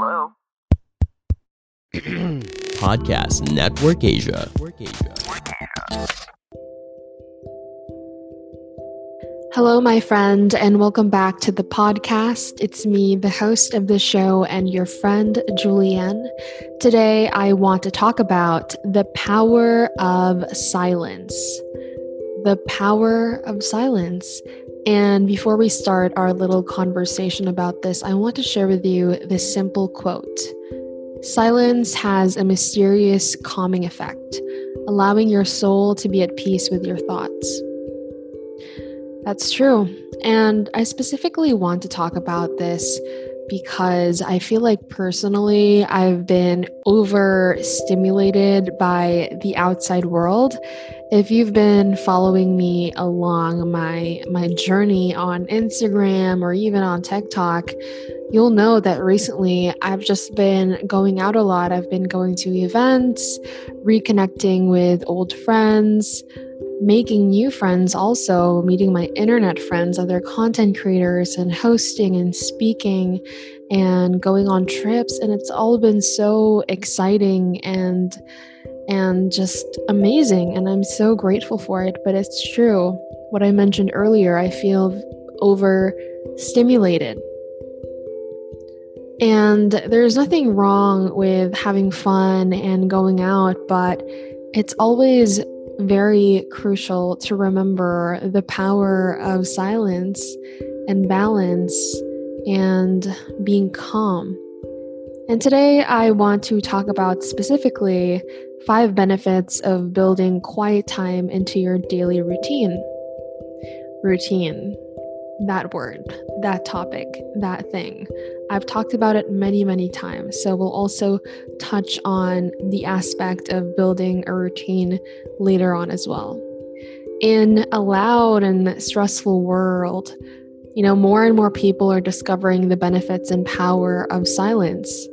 Hello? Podcast Network Asia. Hello, my friend, and welcome back to the podcast. It's me, the host of the show, and your friend, Julianne. Today, I want to talk about the power of silence. The power of silence. And before we start our little conversation about this, I want to share with you this simple quote Silence has a mysterious calming effect, allowing your soul to be at peace with your thoughts. That's true. And I specifically want to talk about this because I feel like personally I've been overstimulated by the outside world. If you've been following me along my my journey on Instagram or even on TikTok, you'll know that recently I've just been going out a lot. I've been going to events, reconnecting with old friends, making new friends also meeting my internet friends other content creators and hosting and speaking and going on trips. And it's all been so exciting and and just amazing. And i'm so grateful for it. But it's true. What i mentioned earlier i feel overstimulated. And there's nothing wrong with having fun and going out but it's always very crucial to remember the power of silence and balance and being calm. And today I want to talk about specifically five benefits of building quiet time into your daily routine. Routine that word, that topic, that thing. I've talked about it many, many times. So we'll also touch on the aspect of building a routine later on as well. In a loud and stressful world, you know, more and more people are discovering the benefits and power of silence.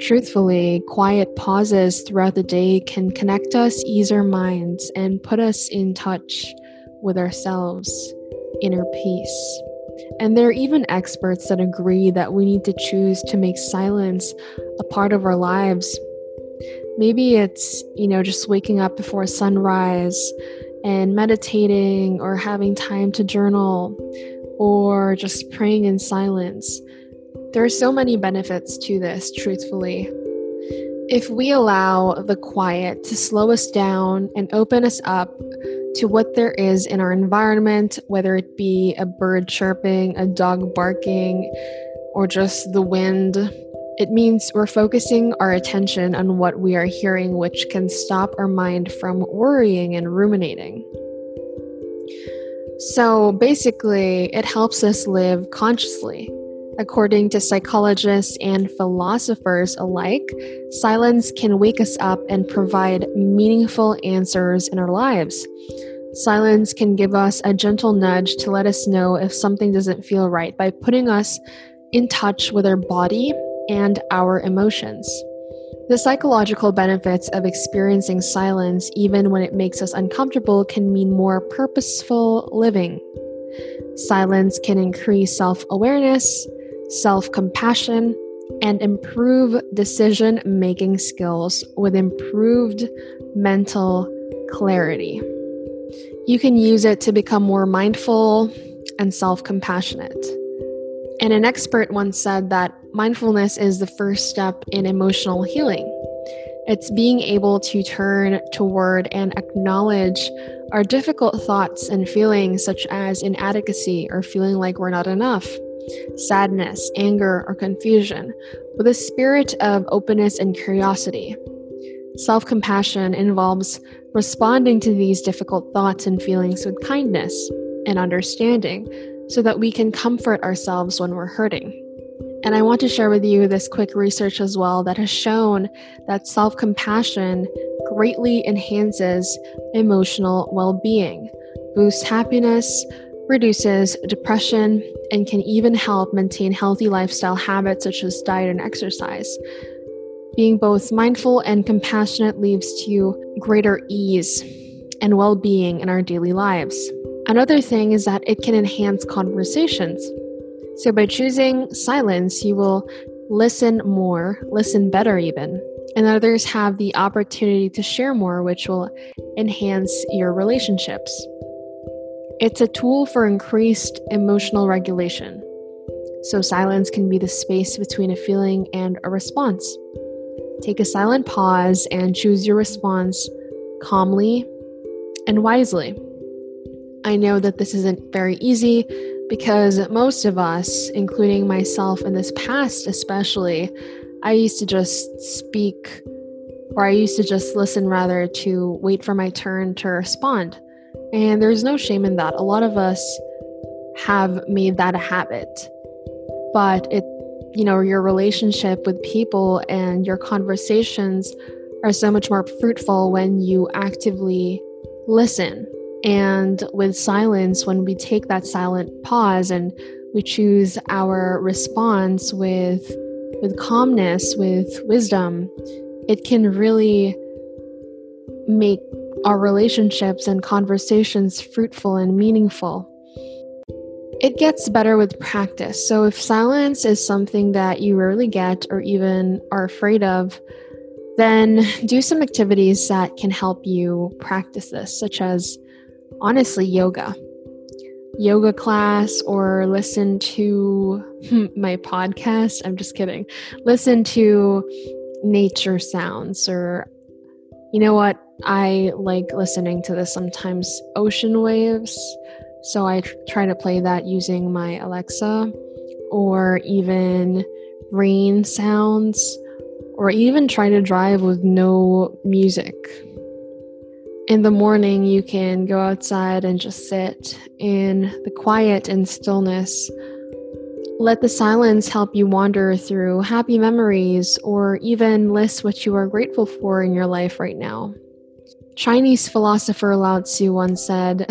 Truthfully, quiet pauses throughout the day can connect us, ease our minds, and put us in touch with ourselves inner peace. And there are even experts that agree that we need to choose to make silence a part of our lives. Maybe it's, you know, just waking up before sunrise and meditating or having time to journal or just praying in silence. There are so many benefits to this, truthfully. If we allow the quiet to slow us down and open us up to what there is in our environment, whether it be a bird chirping, a dog barking, or just the wind. It means we're focusing our attention on what we are hearing, which can stop our mind from worrying and ruminating. So basically, it helps us live consciously. According to psychologists and philosophers alike, silence can wake us up and provide meaningful answers in our lives. Silence can give us a gentle nudge to let us know if something doesn't feel right by putting us in touch with our body and our emotions. The psychological benefits of experiencing silence, even when it makes us uncomfortable, can mean more purposeful living. Silence can increase self awareness, self compassion, and improve decision making skills with improved mental clarity. You can use it to become more mindful and self compassionate. And an expert once said that mindfulness is the first step in emotional healing. It's being able to turn toward and acknowledge our difficult thoughts and feelings, such as inadequacy or feeling like we're not enough, sadness, anger, or confusion, with a spirit of openness and curiosity. Self compassion involves responding to these difficult thoughts and feelings with kindness and understanding, so that we can comfort ourselves when we're hurting. And I want to share with you this quick research as well that has shown that self compassion greatly enhances emotional well being, boosts happiness, reduces depression, and can even help maintain healthy lifestyle habits such as diet and exercise. Being both mindful and compassionate leads to greater ease and well being in our daily lives. Another thing is that it can enhance conversations. So, by choosing silence, you will listen more, listen better, even, and others have the opportunity to share more, which will enhance your relationships. It's a tool for increased emotional regulation. So, silence can be the space between a feeling and a response. Take a silent pause and choose your response calmly and wisely. I know that this isn't very easy because most of us, including myself in this past especially, I used to just speak or I used to just listen rather to wait for my turn to respond. And there's no shame in that. A lot of us have made that a habit. But it, you know, your relationship with people and your conversations are so much more fruitful when you actively listen and with silence, when we take that silent pause and we choose our response with with calmness, with wisdom, it can really make our relationships and conversations fruitful and meaningful. It gets better with practice. So, if silence is something that you rarely get or even are afraid of, then do some activities that can help you practice this, such as honestly yoga yoga class or listen to my podcast i'm just kidding listen to nature sounds or you know what i like listening to this sometimes ocean waves so i tr- try to play that using my alexa or even rain sounds or even try to drive with no music in the morning, you can go outside and just sit in the quiet and stillness. Let the silence help you wander through happy memories or even list what you are grateful for in your life right now. Chinese philosopher Lao Tzu once said,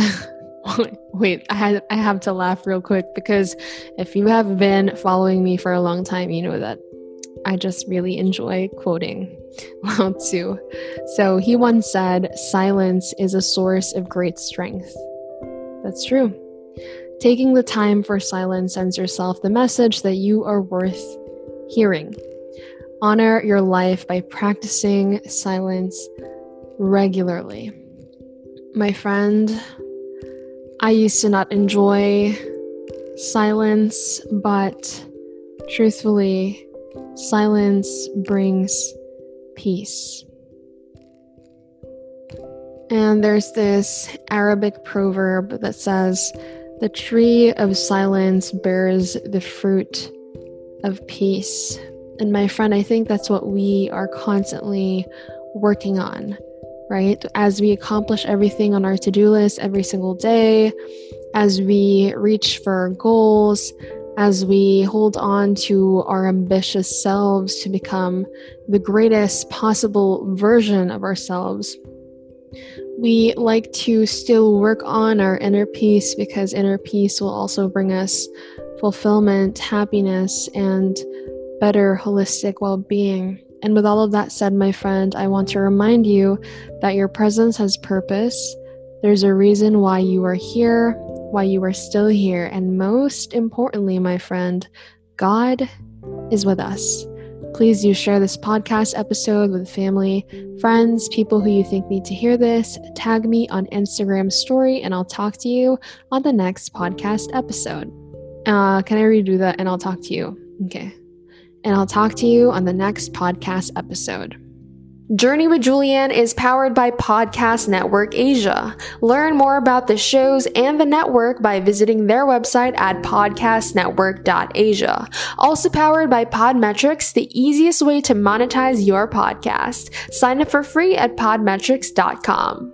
Wait, I, had, I have to laugh real quick because if you have been following me for a long time, you know that I just really enjoy quoting Lao Tzu. So he once said, Silence is a source of great strength. That's true. Taking the time for silence sends yourself the message that you are worth hearing. Honor your life by practicing silence regularly. My friend, I used to not enjoy silence, but truthfully, silence brings peace. And there's this Arabic proverb that says, The tree of silence bears the fruit of peace. And my friend, I think that's what we are constantly working on, right? As we accomplish everything on our to do list every single day, as we reach for our goals, as we hold on to our ambitious selves to become the greatest possible version of ourselves. We like to still work on our inner peace because inner peace will also bring us fulfillment, happiness, and better holistic well being. And with all of that said, my friend, I want to remind you that your presence has purpose. There's a reason why you are here why you are still here. And most importantly, my friend, God is with us. Please do share this podcast episode with family, friends, people who you think need to hear this. Tag me on Instagram story, and I'll talk to you on the next podcast episode. Uh, can I redo that? And I'll talk to you. Okay. And I'll talk to you on the next podcast episode. Journey with Julianne is powered by Podcast Network Asia. Learn more about the shows and the network by visiting their website at podcastnetwork.asia. Also powered by Podmetrics, the easiest way to monetize your podcast. Sign up for free at podmetrics.com.